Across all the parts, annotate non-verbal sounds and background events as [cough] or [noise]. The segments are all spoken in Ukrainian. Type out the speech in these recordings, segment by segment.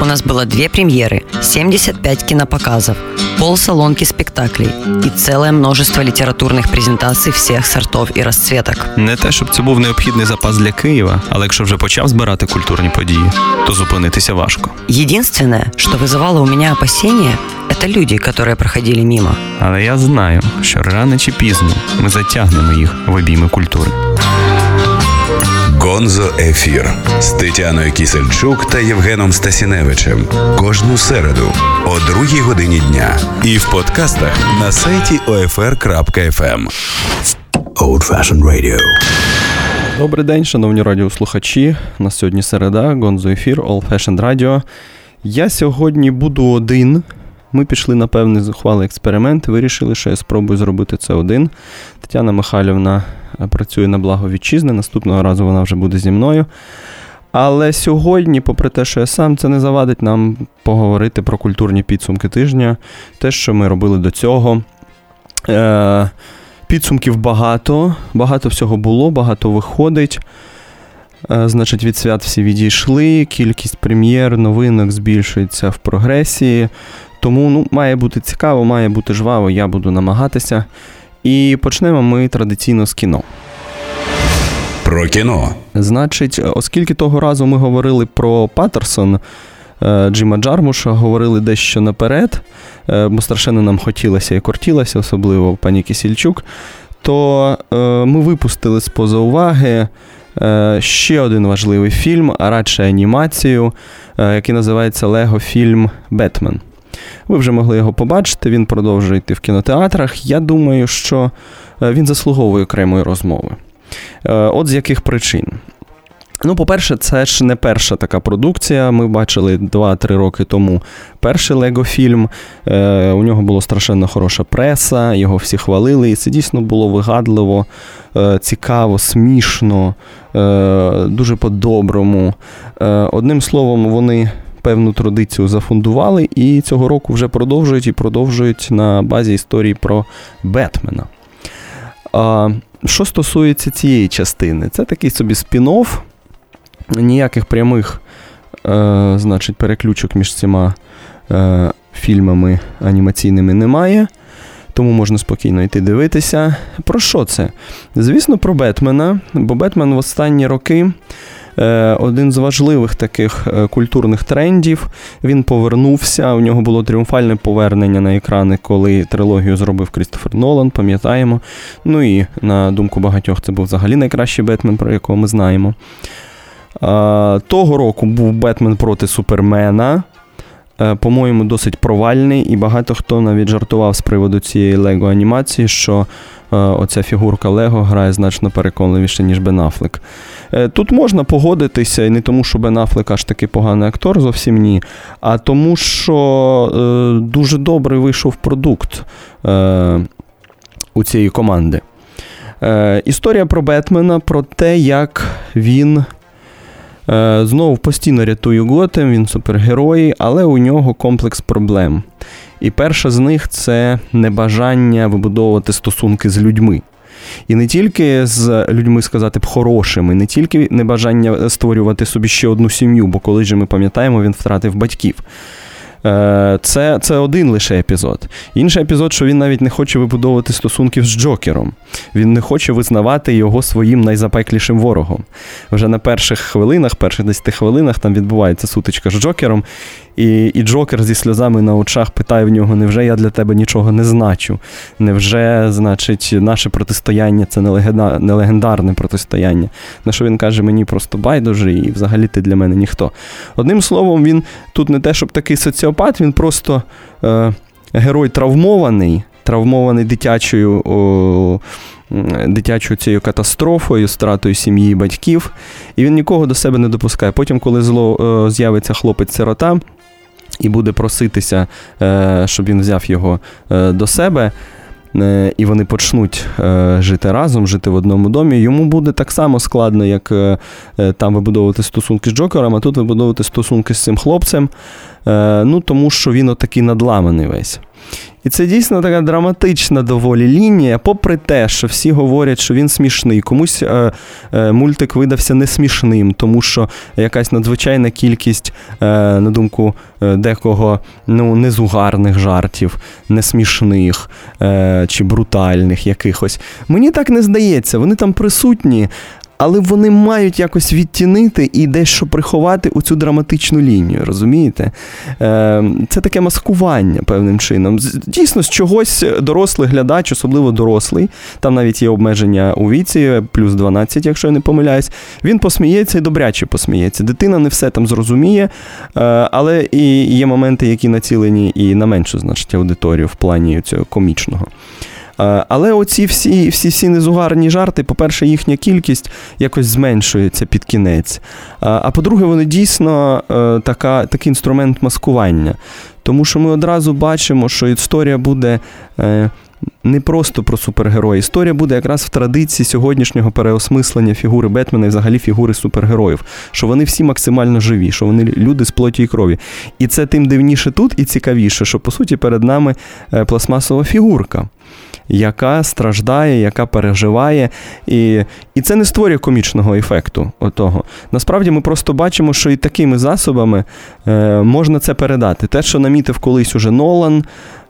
У нас было две премьеры, 75 кинопоказов, полсалонки спектаклей и целое множество литературных презентаций всех сортов и расцветок. Не те, щоб це був необхідний запас для Києва, але якщо вже почав збирати культурні події, то зупинитися важко. Единственное, что вызывало у меня опасения, это люди, которые проходили мимо. Але я знаю, що рано чи пізно ми затягнемо їх в обійми культури. Гонзо Ефір з Тетяною Кісельчук та Євгеном Стасіневичем кожну середу о другій годині дня і в подкастах на сайті OFR.FM. Old Fashioned Radio. Добрий день, шановні радіослухачі. На сьогодні середа, Гонзо ефір, All Fashioned Radio. Я сьогодні буду один. Ми пішли на певний зухвалий експеримент, вирішили, що я спробую зробити це один. Тетяна Михайлівна е, працює на благо вітчизни, наступного разу вона вже буде зі мною. Але сьогодні, попри те, що я сам, це не завадить нам поговорити про культурні підсумки тижня, те, що ми робили до цього. Е- Підсумків багато, багато всього було, багато виходить. Е, Значить, від свят всі відійшли, кількість прем'єр, новинок збільшується в прогресії. Тому ну, має бути цікаво, має бути жваво, я буду намагатися. І почнемо ми традиційно з кіно. Про кіно Значить, оскільки того разу ми говорили про Паттерсон е, Джима Джармуша, говорили дещо наперед, е, бо страшенно нам хотілося і кортілося, особливо пані Кісільчук, то е, ми випустили з поза уваги ще один важливий фільм, а радше анімацію, який називається Лего фільм Бетмен. Ви вже могли його побачити, він продовжує йти в кінотеатрах. Я думаю, що е, він заслуговує окремої розмови. Е, От з яких причин. Ну, по-перше, це ж не перша така продукція. Ми бачили 2-3 роки тому перший Лего-фільм. Е, у нього була страшенно хороша преса, його всі хвалили, і це дійсно було вигадливо, е, цікаво, смішно, е, дуже по-доброму. Е, одним словом, вони певну традицію зафундували і цього року вже продовжують і продовжують на базі історії про Бетмена. Що стосується цієї частини, це такий собі спін-офф, ніяких прямих е, значить, переключок між цими е, фільмами анімаційними немає. Тому можна спокійно йти дивитися. Про що це? Звісно, про Бетмена, бо Бетмен в останні роки один з важливих таких е, культурних трендів. Він повернувся. У нього було тріумфальне повернення на екрани, коли трилогію зробив Крістофер Нолан, пам'ятаємо. Ну і на думку багатьох, це був взагалі найкращий Бетмен, про якого ми знаємо. Того року був Бетмен проти Супермена. Е, По-моєму, досить провальний, і багато хто навіть жартував з приводу цієї Лего анімації, що е, оця фігурка Лего грає значно переконливіше, ніж Бен Аффлек. Е, Тут можна погодитися, і не тому, що Бен Аффлек аж такий поганий актор, зовсім ні, а тому, що дуже добрий вийшов продукт у цієї команди. Історія про Бетмена, про те, як він. Е, Знову постійно рятує Готем, він супергерой, але у нього комплекс проблем. І перша з них це небажання вибудовувати стосунки з людьми. І не тільки з людьми сказати б хорошими, не тільки небажання створювати собі ще одну сім'ю, бо коли ж ми пам'ятаємо, він втратив батьків. Е, Це, це один лише епізод. Інший епізод, що він навіть не хоче вибудовувати стосунків з Джокером. Він не хоче визнавати його своїм найзапеклішим ворогом. Вже на перших хвилинах, перших 10 хвилинах там відбувається сутичка з Джокером, і, і Джокер зі сльозами на очах питає в нього: невже я для тебе нічого не значу? Невже, значить, наше протистояння це не, легенда, не легендарне протистояння? На що він каже, мені просто байдуже, і взагалі ти для мене ніхто. Одним словом, він тут не те, щоб такий соціопат, він просто е, герой травмований, травмований дитячою. О, Дитячою цією катастрофою, стратою сім'ї батьків, і він нікого до себе не допускає. Потім, коли зло е, з'явиться хлопець-сирота і буде проситися, е, щоб він взяв його е, до себе, е, і вони почнуть жити разом, жити в одному домі, йому буде так само складно, як там вибудовувати стосунки з Джокером, а тут вибудовувати стосунки з цим хлопцем. Ну, тому що він отакий надламаний весь. І це дійсно така драматична доволі лінія, попри те, що всі говорять, що він смішний. Комусь е, е, мультик видався несмішним, тому що якась надзвичайна кількість, е, на думку е, декого, ну, незугарних жартів, несмішних е, чи брутальних якихось. Мені так не здається, вони там присутні, але вони мають якось відтінити і дещо приховати у цю драматичну лінію, розумієте? Е, Це таке маскування певним чином. Дійсно, з чогось дорослий глядач, особливо дорослий, там навіть є обмеження у віці, плюс 12, якщо я не помиляюсь, він посміється і добряче посміється. Дитина не все там зрозуміє, е, але і є моменти, які націлені і на меншу значить аудиторію в плані цього комічного. Е, але оці всі всі всі незугарні жарти, по-перше, їхня кількість якось зменшується під кінець. Е, а по-друге, вони дійсно е, така, такий інструмент маскування. Тому що ми одразу бачимо, що історія буде. Не просто про супергероя. Історія буде якраз в традиції сьогоднішнього переосмислення фігури Бетмена і взагалі фігури супергероїв, що вони всі максимально живі, що вони люди з плоті і крові. І це тим дивніше тут і цікавіше, що по суті перед нами пластмасова фігурка яка страждає, яка переживає. І і це не створює комічного ефекту. Отого. Насправді ми просто бачимо, що і такими засобами е, можна це передати. Те, що намітив колись уже Нолан.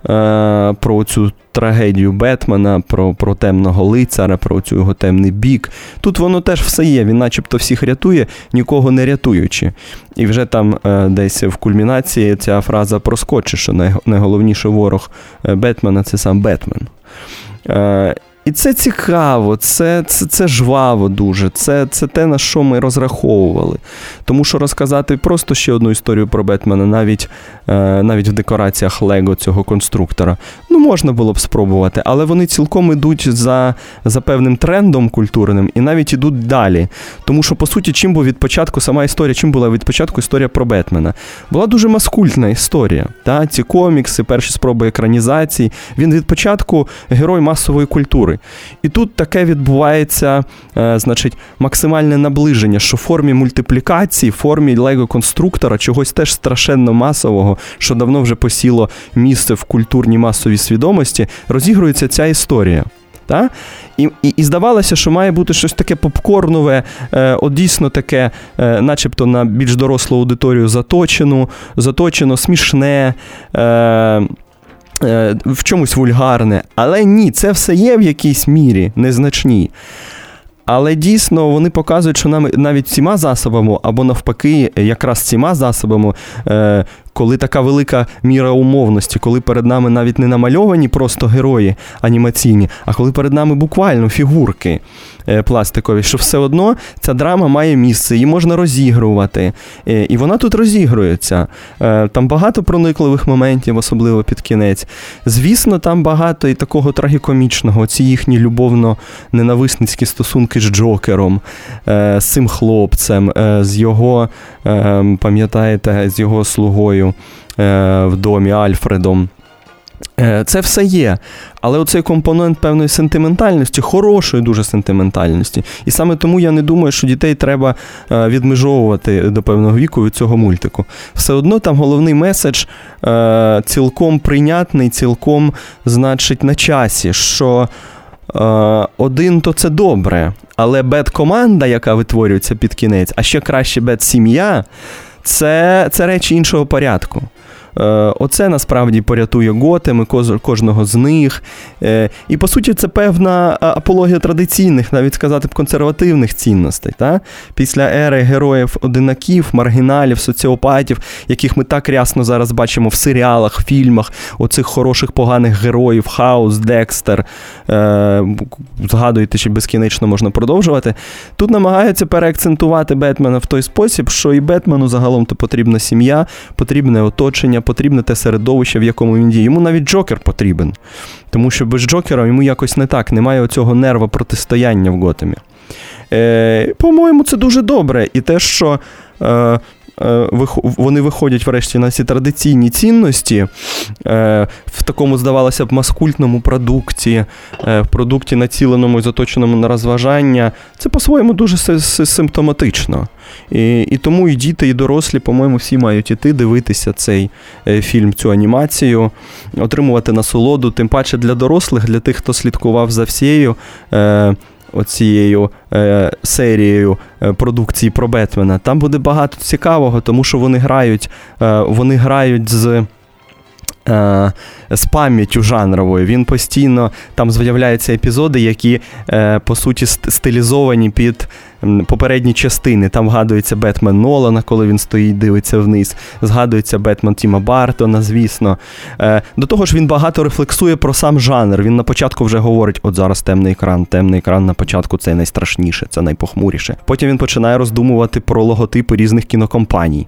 Е, про цю трагедію Бетмена, про про темного лицара, про цю його темний бік. Тут воно теж все є. Він, начебто, всіх рятує, нікого не рятуючи. І вже там е, десь в кульмінації ця фраза проскочить, що найголовніший ворог е, Бетмена це сам Бетмен. І це цікаво, це це, це жваво дуже, це це те, на що ми розраховували. Тому що розказати просто ще одну історію про Бетмена, навіть е, навіть в декораціях Лего цього конструктора, ну можна було б спробувати, але вони цілком ідуть за за певним трендом культурним і навіть ідуть далі. Тому що, по суті, чим був від початку сама історія, чим була від початку історія про Бетмена? Була дуже маскультна історія. Та? Ці комікси, перші спроби екранізації. Він від початку герой масової культури культури. І тут таке відбувається, е, значить, максимальне наближення, що в формі мультиплікації, в формі лего-конструктора, чогось теж страшенно масового, що давно вже посіло місце в культурній масовій свідомості, розігрується ця історія. Та? І і, і здавалося, що має бути щось таке попкорнове, е, от дійсно таке, е, начебто на більш дорослу аудиторію заточену, заточено, смішне. Е, в чомусь вульгарне. Але ні, це все є в якійсь мірі незначній. Але дійсно вони показують, що нам навіть цими засобами, або навпаки, якраз цими засобами е, коли така велика міра умовності, коли перед нами навіть не намальовані просто герої анімаційні, а коли перед нами буквально фігурки е, пластикові, що все одно ця драма має місце, її можна розігрувати. Е, і вона тут розігрується. Е, там багато проникливих моментів, особливо під кінець. Звісно, там багато і такого трагікомічного, ці їхні любовно-ненависницькі стосунки з Джокером, з цим хлопцем, з його, пам'ятаєте, з його слугою. Е, в домі Альфредом. Е, це все є. Але оцей компонент певної сентиментальності, хорошої дуже сентиментальності. І саме тому я не думаю, що дітей треба е, відмежовувати до певного віку від цього мультику. Все одно там головний меседж цілком прийнятний, цілком, значить, на часі, що один то це добре, але бет-команда, яка витворюється під кінець, а ще краще бет-сім'я це, це речі іншого порядку. Е, оце насправді порятує готеми кожного з них. Е, і по суті, це певна апологія традиційних, навіть сказати б, консервативних цінностей. Та? Після ери героїв-одинаків, маргіналів, соціопатів, яких ми так рясно зараз бачимо в серіалах, фільмах, оцих хороших поганих героїв, Хаус, Декстер. Е, згадуєте, чи безкінечно можна продовжувати. Тут намагаються переакцентувати Бетмена в той спосіб, що і Бетмену загалом то потрібна сім'я, потрібне оточення потрібне те середовище, в якому він діє. Йому навіть Джокер потрібен. Тому що без Джокера йому якось не так, немає оцього нерва протистояння в Готемі. Е, По-моєму, це дуже добре. І те, що. Е, вони виходять врешті на ці традиційні цінності е, в такому, здавалося б, маскультному продукті, в продукті, націленому і заточеному на розважання, це по-своєму дуже симптоматично. І і тому і діти, і дорослі, по-моєму, всі мають іти дивитися цей фільм, цю анімацію, отримувати насолоду, тим паче для дорослих, для тих, хто слідкував за всією оцією е, серією е, продукції про Бетмена. Там буде багато цікавого, тому що вони грають, е, вони грають з. Е, з пам'яттю жанровою. Він постійно там з'являються епізоди, які е, по суті стилізовані під попередні частини. Там вгадується Бетмен Нолана, коли він стоїть, дивиться вниз. Згадується Бетмен Тіма Бартона, звісно. Е, до того ж, він багато рефлексує про сам жанр. Він на початку вже говорить: от зараз темний екран, темний екран на початку це найстрашніше, це найпохмуріше. Потім він починає роздумувати про логотипи різних кінокомпаній.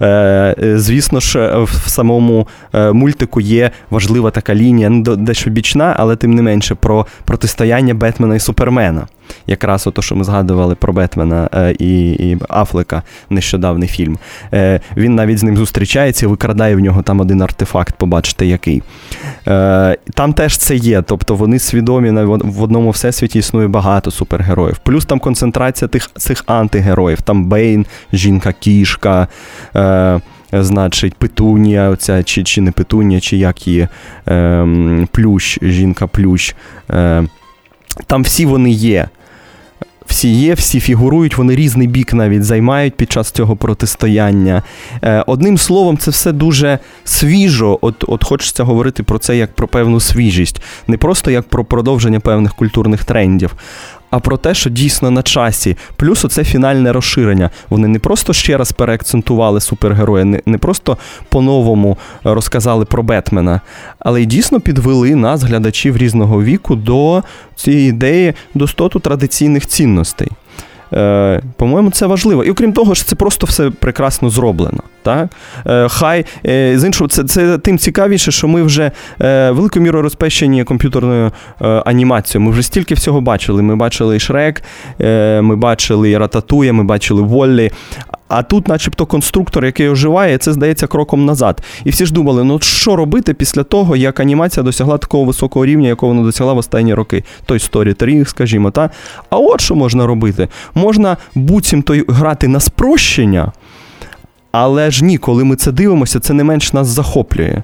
Е, е, звісно ж, в самому е, мультику є важлива така лінія, ну, дещо бічна, але тим не менше про протистояння Бетмена і Супермена якраз ото, що ми згадували про Бетмена е, і і Афлека, нещодавний фільм. Е, Він навіть з ним зустрічається викрадає в нього там один артефакт, побачите, який. Е, Там теж це є. Тобто вони свідомі в одному всесвіті існує багато супергероїв. Плюс там концентрація тих цих антигероїв. Там Бейн, жінка-кішка. Е, Значить, петунія, оця, чи чи не петунія, чи як її е, плющ, жінка-плющ. Е, там всі вони є. Всі є, всі фігурують, вони різний бік навіть займають під час цього протистояння. Е, одним словом, це все дуже свіжо. От от хочеться говорити про це як про певну свіжість, не просто як про продовження певних культурних трендів, а про те, що дійсно на часі. Плюс оце фінальне розширення. Вони не просто ще раз переакцентували супергероя, не, не просто по-новому розказали про Бетмена, але й дійсно підвели нас, глядачів різного віку, до цієї ідеї достоту традиційних цінностей. Е, По-моєму, це важливо. І окрім того, що це просто все прекрасно зроблено. Так? Е, Хай е, з іншого, це це тим цікавіше, що ми вже великою мірою розпещені комп'ютерною анімацією. Ми вже стільки всього бачили. Ми бачили Шрек, ми бачили Рататуя, ми бачили Воллі. А тут, начебто, конструктор, який оживає, це здається кроком назад. І всі ж думали, ну що робити після того, як анімація досягла такого високого рівня, якого вона досягла в останні роки. Той 3, скажімо, та. А от що можна робити? Можна буцімто грати на спрощення. Але ж ні, коли ми це дивимося, це не менш нас захоплює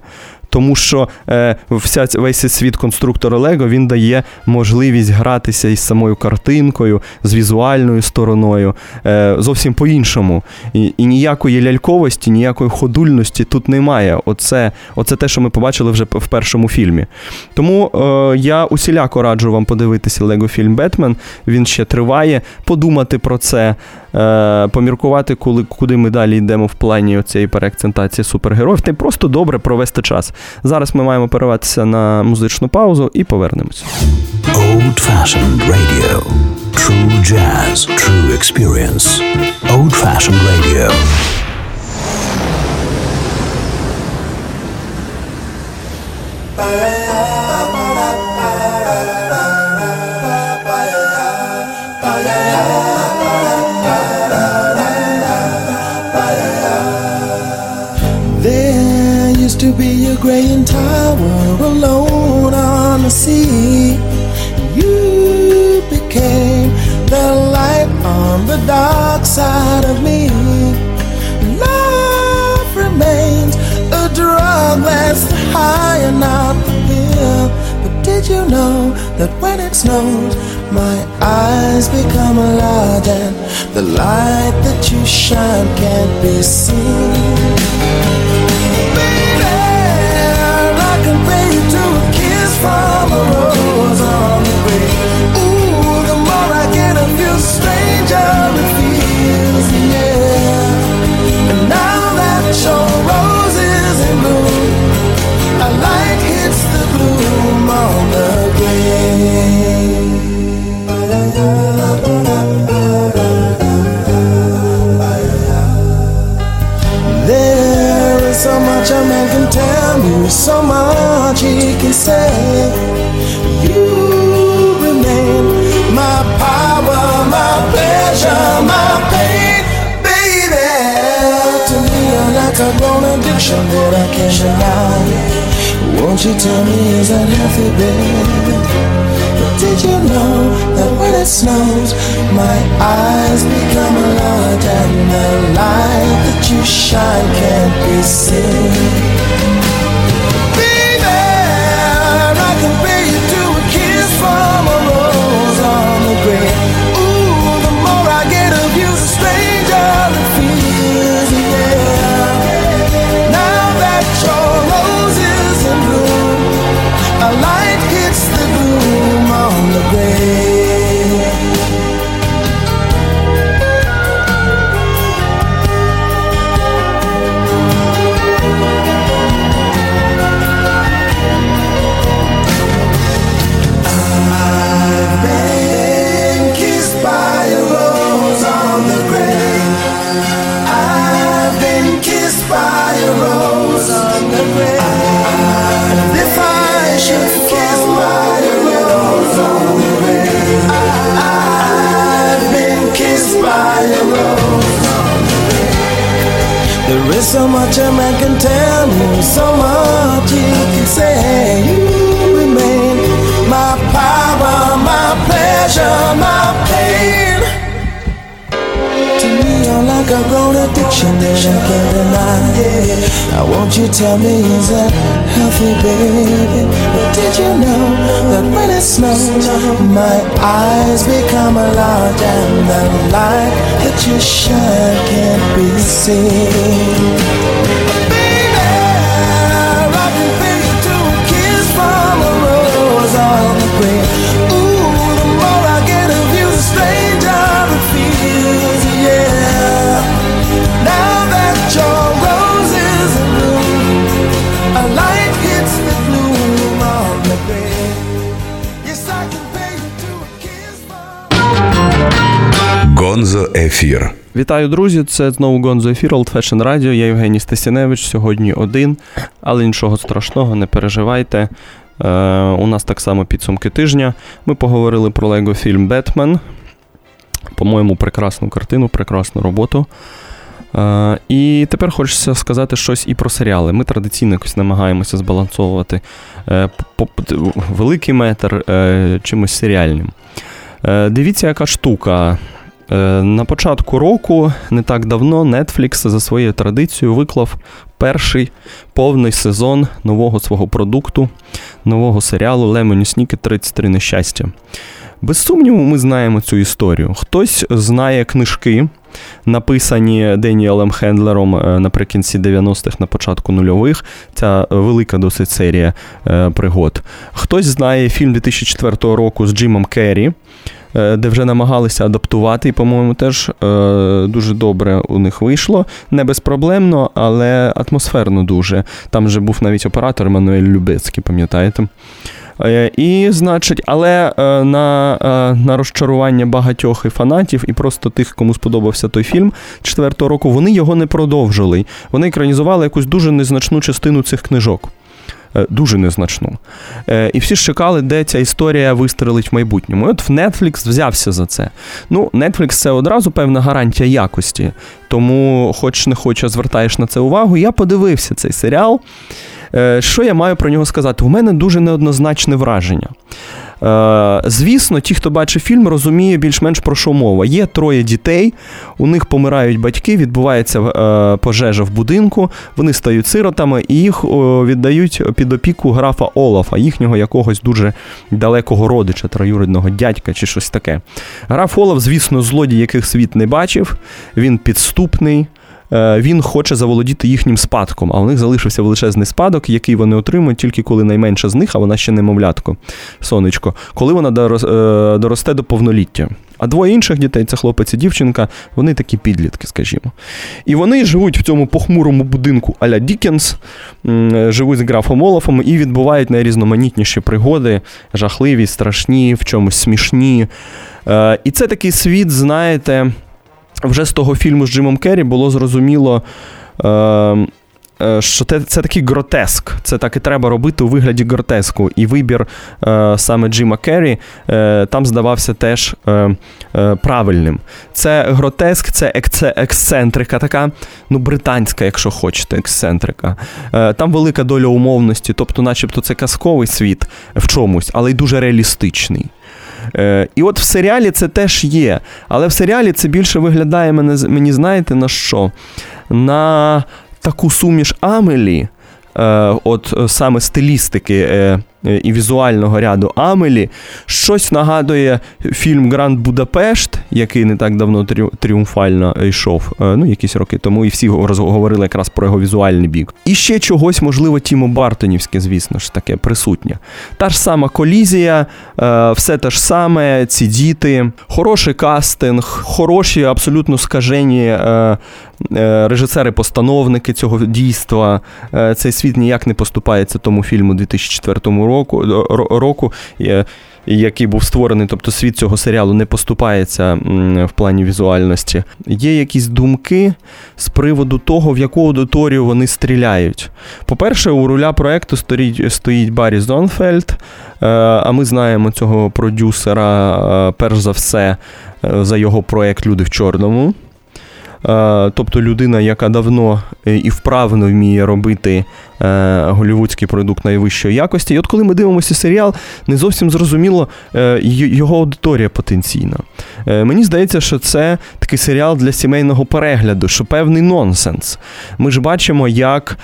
тому що е, вся весь світ конструктора Лего він дає можливість гратися із самою картинкою, з візуальною стороною, е, зовсім по-іншому. І, і ніякої ляльковості, ніякої ходульності тут немає. Оце, Оце те, що ми побачили вже в першому фільмі. Тому е, я усіляко раджу вам подивитися Лего фільм Бетмен. Він ще триває, подумати про це. Е, поміркувати, коли, куди ми далі йдемо в плані цієї переакцентації супергероїв, та й просто добре провести час. Зараз ми маємо перерватися на музичну паузу і повернемось. Old Fashioned Radio. True jazz, true experience. Old Fashioned Radio. to graying tower alone on the sea. You became the light on the dark side of me. Love remains a drug that's high and not the pill. But did you know that when it snows, my eyes become a large and the light that you shine can't be seen? So much a man can tell me, so much he can say. Like a grown addiction that I can't deny. Now, won't you tell me is that healthy, baby? But did you know that when it snows, my eyes become a large and the light that you shine can't be seen? I on the grave. Гонзо Ефір. Вітаю, друзі! Це знову Гонзо Ефір, Old Fashion Radio. Я Євгеній Стасіневич. Сьогодні один, але нічого страшного, не переживайте. Е, у нас так само підсумки тижня. Ми поговорили про Лего фільм Бетмен. По-моєму, прекрасну картину, прекрасну роботу. Е, і тепер хочеться сказати щось і про серіали. Ми традиційно якось намагаємося збалансовувати по- великий метр е, чимось серіальним. Дивіться, яка штука. Е, На початку року, не так давно, Netflix за своєю традицією виклав перший повний сезон нового свого продукту, нового серіалу Lemony Snicket 33 нещастя. Без сумніву, ми знаємо цю історію. Хтось знає книжки, написані Деніелем Хендлером е, наприкінці 90-х, на початку нульових. Ця велика досить серія е, пригод. Хтось знає фільм 2004 року з Джимом Керрі, де вже намагалися адаптувати, і, по-моєму, теж е, дуже добре у них вийшло. Не безпроблемно, але атмосферно дуже. Там же був навіть оператор Еммануель Любецький, пам'ятаєте? Е, І, значить, але е, на, е, на розчарування багатьох і фанатів, і просто тих, кому сподобався той фільм четвертого року, вони його не продовжили. Вони екранізували якусь дуже незначну частину цих книжок. Е, Дуже незначну. Е, І всі ж чекали, де ця історія вистрелить в майбутньому. І от в Netflix взявся за це. Ну, Netflix це одразу певна гарантія якості. Тому, хоч не хоч, звертаєш на це увагу. Я подивився цей серіал. Е, Що я маю про нього сказати? У мене дуже неоднозначне враження. Е, Звісно, ті, хто бачить фільм, розуміє більш-менш про що мова. Є троє дітей, у них помирають батьки, відбувається е, пожежа в будинку, вони стають сиротами і їх віддають під опіку графа Олафа, їхнього якогось дуже далекого родича, троюрідного дядька чи щось таке. Граф Олаф, звісно, злодій, яких світ не бачив, він підступний. Е, Він хоче заволодіти їхнім спадком, а у них залишився величезний спадок, який вони отримують тільки коли найменша з них, а вона ще немовлятко, сонечко, коли вона е, доросте до повноліття. А двоє інших дітей це хлопець і дівчинка, вони такі підлітки, скажімо. І вони живуть в цьому похмурому будинку а-ля Дікенс, живуть з графом Олафом і відбувають найрізноманітніші пригоди, жахливі, страшні, в чомусь смішні. Е, І це такий світ, знаєте, вже з того фільму з Джимом Керрі було зрозуміло. Е, е, що це, це такий гротеск. Це так і треба робити у вигляді гротеску. І вибір е, саме Джима Керрі е, там здавався теж е, е, правильним. Це гротеск, це ексцентрика, така, ну, британська, якщо хочете, ексцентрика. Е, там велика доля умовності, тобто, начебто, це казковий світ в чомусь, але й дуже реалістичний. Е, І от в серіалі це теж є. Але в серіалі це більше виглядає мене, мені знаєте, на що? На таку суміш Амелі, е, от е, саме стилістики е, і візуального ряду Амелі, щось нагадує фільм Гранд Будапешт, який не так давно тріумфально йшов, е, ну, якісь роки тому, і всі говорили якраз про його візуальний бік. І ще чогось, можливо, Тімо Бартонівське, звісно ж, таке присутнє. Та ж сама колізія, е, все те ж саме, ці діти, хороший кастинг, хороші, абсолютно скажені е, е, режисери-постановники цього дійства. Е, Цей світ ніяк не поступається тому фільму 2004 року, ро- року. е, Який був створений, тобто світ цього серіалу не поступається в плані візуальності. Є якісь думки з приводу того, в яку аудиторію вони стріляють. По-перше, у руля проекту стоїть, стоїть Баррі Зонфельд, е, а ми знаємо цього продюсера, е, перш за все, е, за його проект Люди в чорному. Е, Тобто людина, яка давно е, і вправно вміє робити е, голівудський продукт найвищої якості. І от коли ми дивимося серіал, не зовсім зрозуміло його аудиторія потенційна. Мені здається, що це такий серіал для сімейного перегляду, що певний нонсенс. Ми ж бачимо, як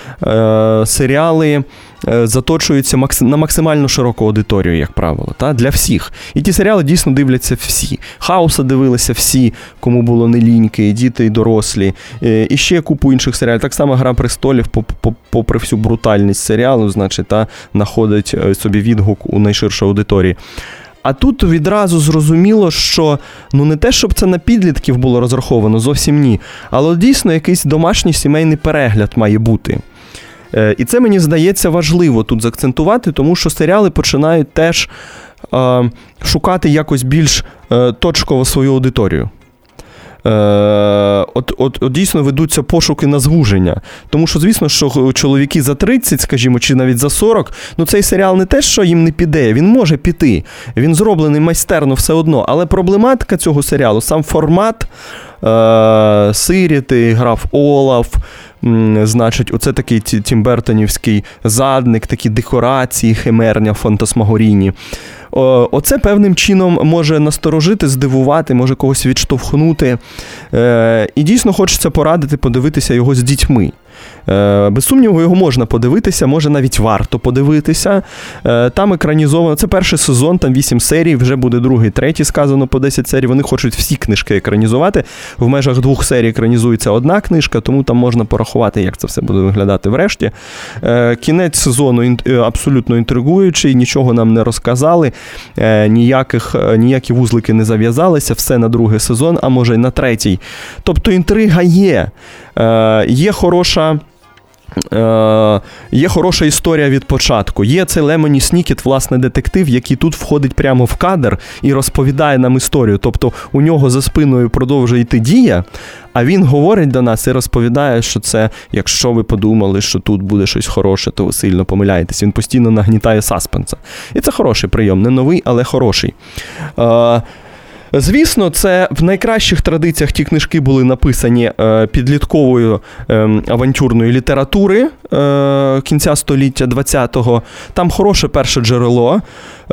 серіали. Е, Заточуються на максимально широку аудиторію, як правило, та? для всіх. І ті серіали дійсно дивляться всі. Хауса дивилися всі, кому було не ліньки, і діти, і дорослі. Е, І ще купу інших серіалів. Так само Гра престолів, поп- поп- попри всю брутальність серіалу, значить, та знаходить е, собі відгук у найширшій аудиторії. А тут відразу зрозуміло, що ну не те, щоб це на підлітків було розраховано, зовсім ні. Але дійсно якийсь домашній сімейний перегляд має бути. Е, І це мені здається важливо тут заакцентувати, тому що серіали починають теж е, шукати якось більш е, точково свою аудиторію. Е, от, от, от дійсно ведуться пошуки на звуження. Тому що, звісно, що чоловіки за 30, скажімо, чи навіть за 40, ну цей серіал не те, що їм не піде, він може піти. Він зроблений майстерно все одно. Але проблематика цього серіалу, сам формат. Е, Сиріти, грав Олаф, значить, оце такий ті- тімбертонівський задник, такі декорації, химерня, фантасмагорійні. Оце певним чином може насторожити, здивувати, може когось відштовхнути. Е, І дійсно хочеться порадити подивитися його з дітьми. Е, Без сумніву, його можна подивитися, може навіть варто подивитися. Е, Там екранізовано. Це перший сезон, там 8 серій, вже буде другий, третій сказано по 10 серій. Вони хочуть всі книжки екранізувати. В межах двох серій екранізується одна книжка, тому там можна порахувати, як це все буде виглядати врешті. Е, Кінець сезону абсолютно інтригуючий, нічого нам не розказали, ніяких, ніякі вузлики не зав'язалися, все на другий сезон, а може й на третій. Тобто інтрига є. Е, Є хороша. Е, є хороша історія від початку. Є цей Лемоні Снікет, власне, детектив, який тут входить прямо в кадр і розповідає нам історію. Тобто у нього за спиною продовжує йти дія, а він говорить до нас і розповідає, що це, якщо ви подумали, що тут буде щось хороше, то ви сильно помиляєтесь. Він постійно нагнітає саспенса. І це хороший прийом, не новий, але хороший. Е, Звісно, це в найкращих традиціях ті книжки були написані е, підлітковою е, авантюрної літератури е, кінця століття 20-го. Там хороше перше джерело,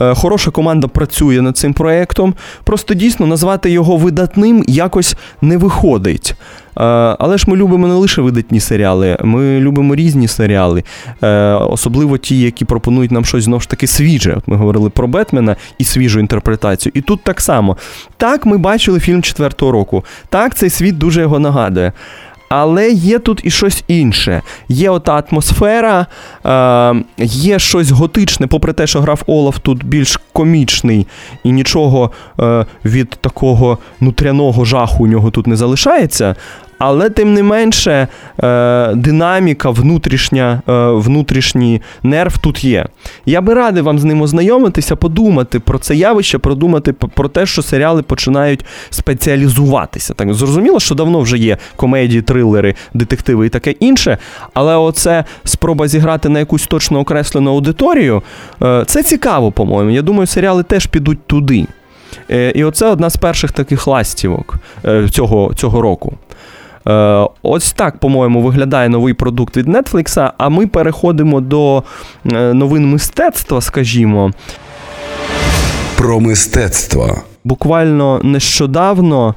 е, хороша команда працює над цим проєктом. Просто дійсно назвати його видатним якось не виходить. Е, Але ж ми любимо не лише видатні серіали, ми любимо різні серіали, е, особливо ті, які пропонують нам щось знову ж таки свіже. От ми говорили про Бетмена і свіжу інтерпретацію. І тут так само. Так, ми бачили фільм четвертого року. Так, цей світ дуже його нагадує. Але є тут і щось інше. Є ота атмосфера, е, є щось готичне, попри те, що грав Олаф тут більш комічний і нічого від такого нутряного жаху у нього тут не залишається. Але тим не менше, е, динаміка, внутрішня, е, внутрішній нерв тут є. Я би радий вам з ним ознайомитися, подумати про це явище, продумати про те, що серіали починають спеціалізуватися. Так зрозуміло, що давно вже є комедії, трилери, детективи і таке інше. Але оце спроба зіграти на якусь точно окреслену аудиторію. е, Це цікаво, по-моєму. Я думаю, серіали теж підуть туди. І оце одна з перших таких ластівок цього, цього року. Е, Ось так, по-моєму, виглядає новий продукт від Netflix, а ми переходимо до е, новин мистецтва, скажімо. Про мистецтво. Буквально нещодавно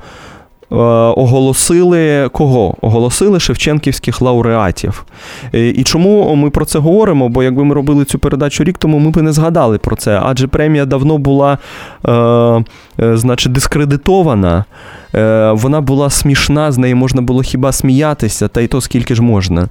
е, оголосили кого? Оголосили шевченківських лауреатів. І чому ми про це говоримо? Бо якби ми робили цю передачу рік тому, ми б не згадали про це. Адже премія давно була, е, е, значить, дискредитована. Е, Вона була смішна, з неї можна було хіба сміятися, та й то скільки ж можна.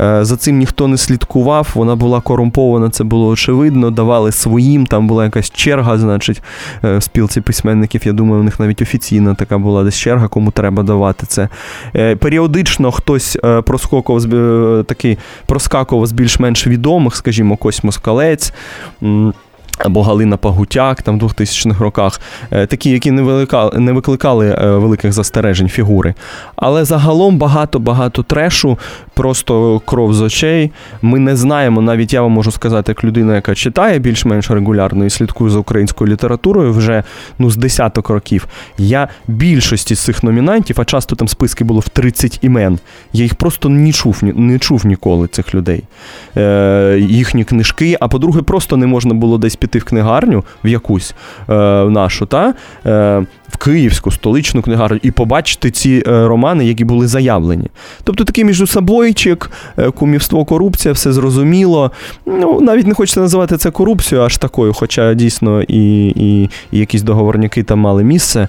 Е, За цим ніхто не слідкував, вона була корумпована, це було очевидно, давали своїм, там була якась черга, значить, е, в спілці письменників, я думаю, у них навіть офіційна така була десь черга, кому треба давати це. Е, Періодично хтось е, проскокував, е, такий проскакував з більш-менш відомих, скажімо, Кось Москалець. Або Галина Пагутяк там в 2000-х роках, Е, такі, які не викликали, не викликали е, великих застережень фігури. Але загалом багато-багато трешу, просто кров з очей. Ми не знаємо, навіть я вам можу сказати, як людина, яка читає більш-менш регулярно і слідкує за українською літературою вже ну, з десяток років. Я більшості з цих номінантів, а часто там списки було в 30 імен. Я їх просто не чув, не чув ніколи цих людей. Е, їхні книжки. А по-друге, просто не можна було десь піти в книгарню в якусь е, нашу, та е, в київську столичну книгарню і побачити ці е, романи, які були заявлені. Тобто такий міжусобойчик, е, кумівство, корупція, все зрозуміло. Ну, навіть не хочеться називати це корупцією аж такою, хоча дійсно і, і, і якісь договорняки там мали місце.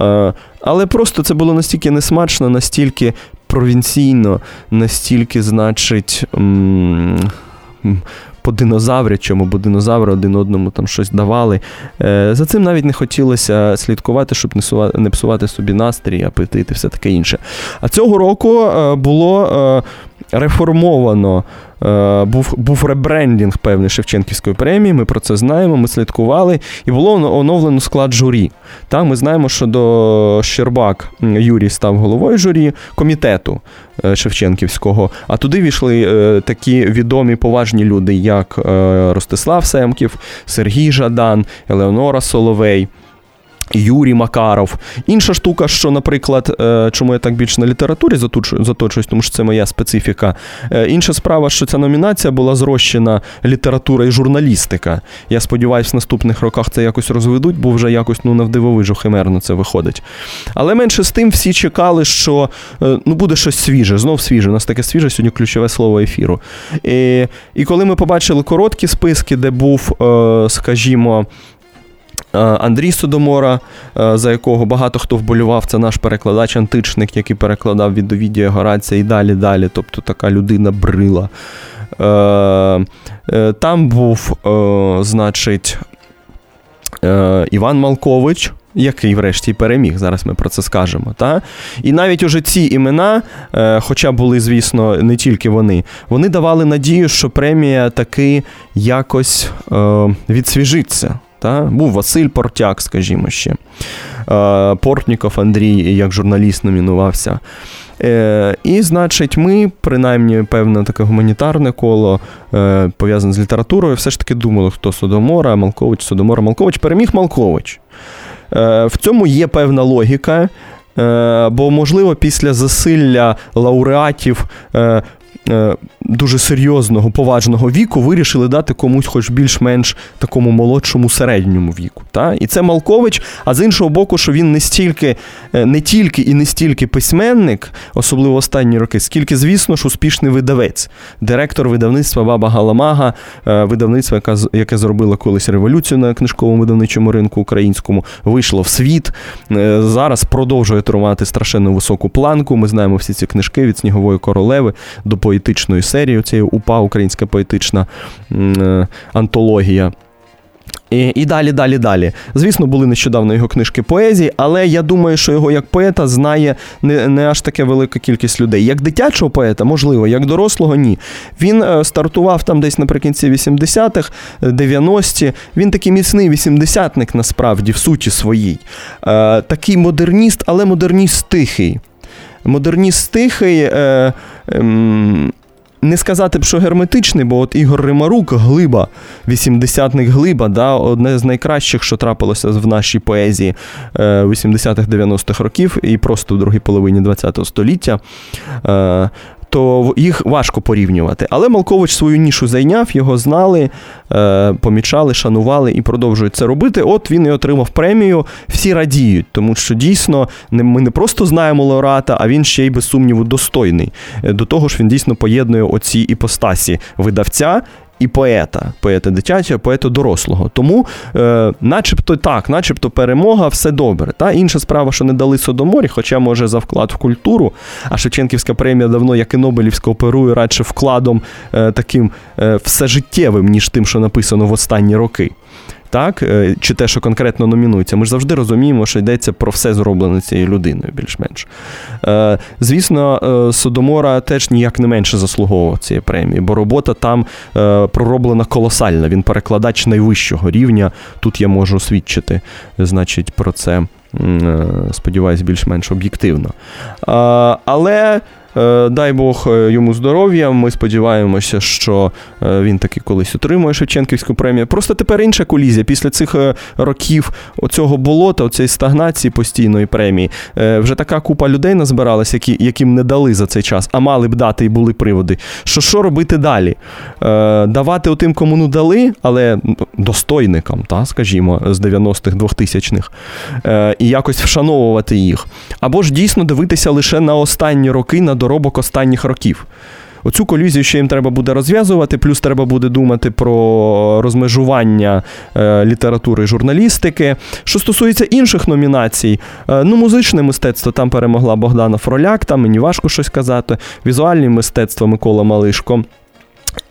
Е, але просто це було настільки несмачно, настільки провінційно, настільки, значить. м, по динозаврячому, бо динозаври один одному там щось давали. Е, За цим навіть не хотілося слідкувати, щоб не сува- не псувати собі настрій, апетит і все таке інше. А цього року е, було е, реформовано. е, Був, був ребрендінг певний Шевченківської премії, ми про це знаємо, ми слідкували, і було оновлено склад журі. Та, ми знаємо, що до Щербак Юрій став головою журі комітету е, Шевченківського, а туди війшли е, такі відомі поважні люди, як Ростислав Семків, Сергій Жадан, Елеонора Соловей. Юрій Макаров. Інша штука, що, наприклад, е, чому я так більше на літературі заточуюсь, тому що це моя специфіка. Е, Інша справа, що ця номінація була зрощена література і журналістика. Я сподіваюся, в наступних роках це якось розведуть, бо вже якось ну, навдивовижу химерно це виходить. Але менше з тим всі чекали, що е, ну, буде щось свіже, знов свіже. У нас таке свіже сьогодні ключове слово ефіру. І, і коли ми побачили короткі списки, де був, скажімо, Андрій Содомора, е, за якого багато хто вболював, це наш перекладач античник, який перекладав від Овідія Горація і далі далі. Тобто така людина брила. Е, е, Там був, е, значить, е, Іван Малкович. Який, врешті, переміг, зараз ми про це скажемо. Та? І навіть уже ці імена, е, хоча були, звісно, не тільки вони, вони давали надію, що премія таки якось е, відсвіжиться. Та? Був Василь Портяк, скажімо ще. Е, Портніков Андрій як журналіст номінувався. Е, і, значить, ми, принаймні, певне таке гуманітарне коло, е, пов'язане з літературою, все ж таки думали, хто Содомора, Малкович, Содомора, Малкович. Переміг Малкович. В цьому є певна логіка, бо, можливо, після засилля лауреатів. Е, Дуже серйозного, поважного віку вирішили дати комусь, хоч більш-менш такому молодшому середньому віку. Та? І це Малкович, а з іншого боку, що він не стільки, е, не тільки і не стільки письменник, особливо останні роки, скільки, звісно ж, успішний видавець, директор видавництва Баба Галамага, е, видавництво, яке, зробило колись революцію на книжковому видавничому ринку українському, вийшло в світ. Зараз продовжує тримати страшенно високу планку. Ми знаємо всі ці книжки від Снігової королеви до поетичної серії, цієї УПА, українська поетична е, антологія. І, і далі, далі, далі. Звісно, були нещодавно його книжки поезії, але я думаю, що його як поета знає не, не аж таке велика кількість людей. Як дитячого поета, можливо, як дорослого, ні. Він е, стартував там десь наприкінці 80-х, 90-ті. Він такий міцний 80-ник насправді, в суті своїй. Е, такий модерніст, але модерніст тихий. Модерніст тихий. Е, е, не сказати б, що герметичний, бо от Ігор Римарук, глиба, 80-ник глиба, да, одне з найкращих, що трапилося в нашій поезії 80-х, 90-х років і просто в другій половині ХХ століття. То їх важко порівнювати. Але Малкович свою нішу зайняв, його знали, е, помічали, шанували і продовжують це робити. От він і отримав премію. Всі радіють, тому що дійсно ми не просто знаємо лауреата, а він ще й без сумніву достойний. Е, до того ж, він дійсно поєднує оці іпостасі видавця і поета, поета дитячого, поета дорослого. Тому, е, начебто так, начебто перемога, все добре. Та інша справа, що не дали Содоморі, хоча може за вклад в культуру. А Шевченківська премія давно, як і Нобелівська, оперує радше вкладом е, таким е, всежиттєвим, ніж тим, що написано в останні роки так, е, чи те, що конкретно номінується, ми ж завжди розуміємо, що йдеться про все зроблене цією людиною, більш-менш. Е, звісно, е, Содомора теж ніяк не менше заслуговував цієї премії, бо робота там пророблена колосальна. Він перекладач найвищого рівня. Тут я можу свідчити, значить, про це. Сподіваюсь, більш-менш об'єктивно. Але дай Бог е, йому здоров'я. Ми сподіваємося, що е, він таки колись отримує Шевченківську премію. Просто тепер інша колізія. Після цих років оцього болота, оцієї стагнації постійної премії, вже така купа людей назбиралась, які, яким не дали за цей час, а мали б дати і були приводи. Що що робити далі? Давати отим, кому не дали, але достойникам, та, скажімо, з 90-х 2000-х, і якось вшановувати їх. Або ж дійсно дивитися лише на останні роки, на доробок останніх років. Оцю колізію ще їм треба буде розв'язувати, плюс треба буде думати про розмежування е, літератури і журналістики. Що стосується інших номінацій, е, ну, музичне мистецтво там перемогла Богдана Фроляк, там мені важко щось казати. Візуальне мистецтво Микола Малишко.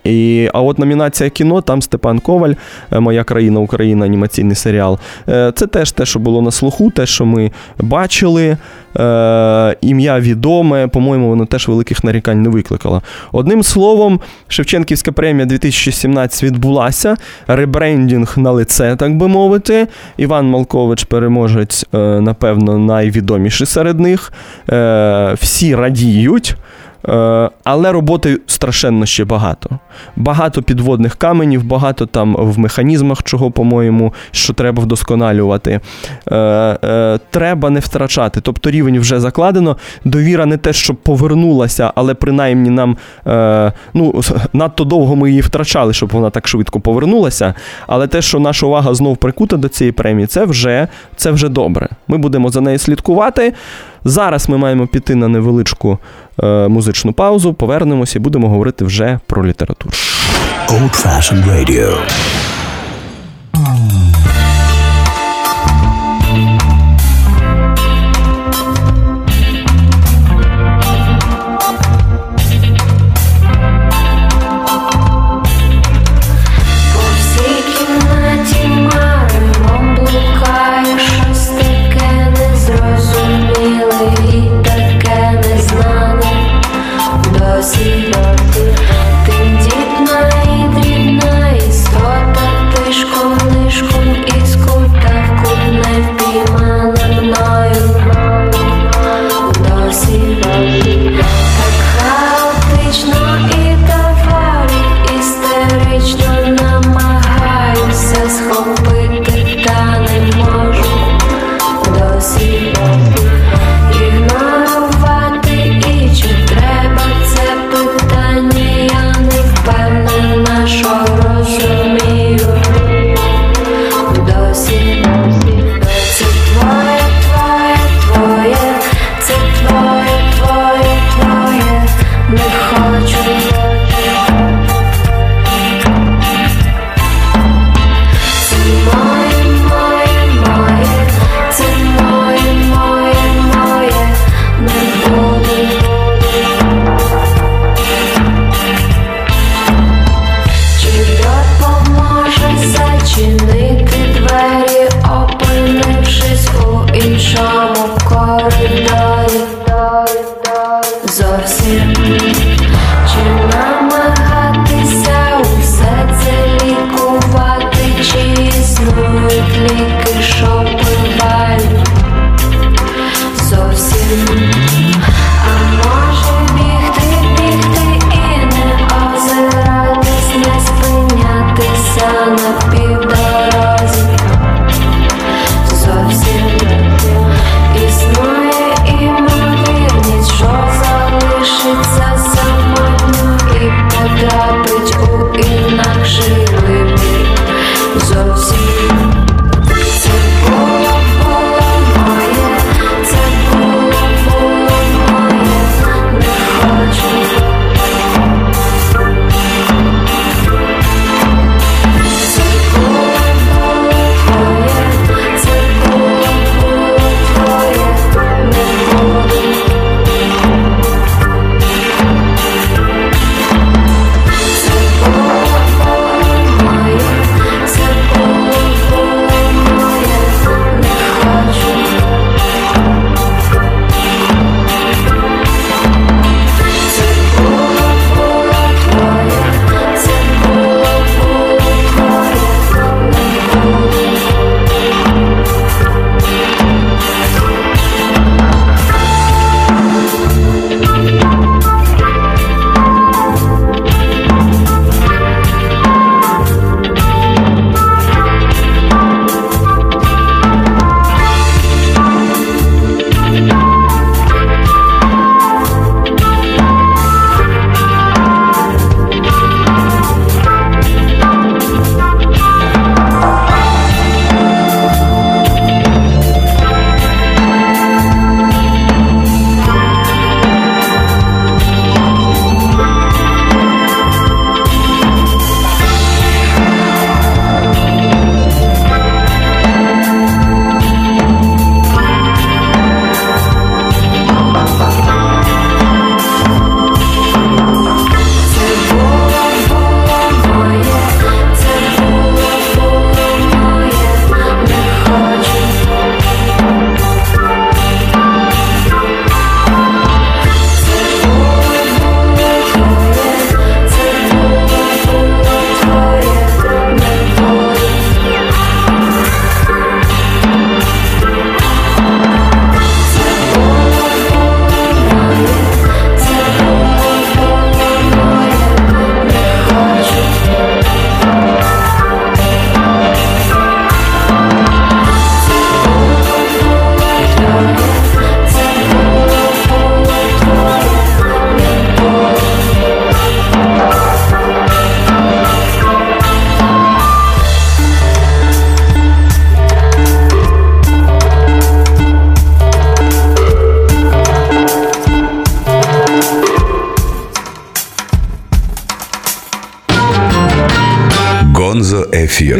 І, А от номінація кіно, там Степан Коваль, е, Моя країна, Україна, анімаційний серіал. Е, це теж те, що було на слуху, те, що ми бачили. Е, ім'я відоме, по-моєму, воно теж великих нарікань не викликало. Одним словом, Шевченківська премія 2017 відбулася. Ребрендінг на лице, так би мовити. Іван Малкович, переможець, напевно, найвідоміший серед них. Всі радіють. Е, але роботи страшенно ще багато. Багато підводних каменів, багато там в механізмах, чого, по-моєму, що треба вдосконалювати. Е, е, треба не втрачати. Тобто рівень вже закладено. Довіра не те, щоб повернулася, але принаймні нам ну, надто довго ми її втрачали, щоб вона так швидко повернулася. Але те, що наша увага знов прикута до цієї премії, це вже, це вже добре. Ми будемо за нею слідкувати. Зараз ми маємо піти на невеличку е, музичну паузу, повернемося і будемо говорити вже про літературу. Old Fashioned Radio.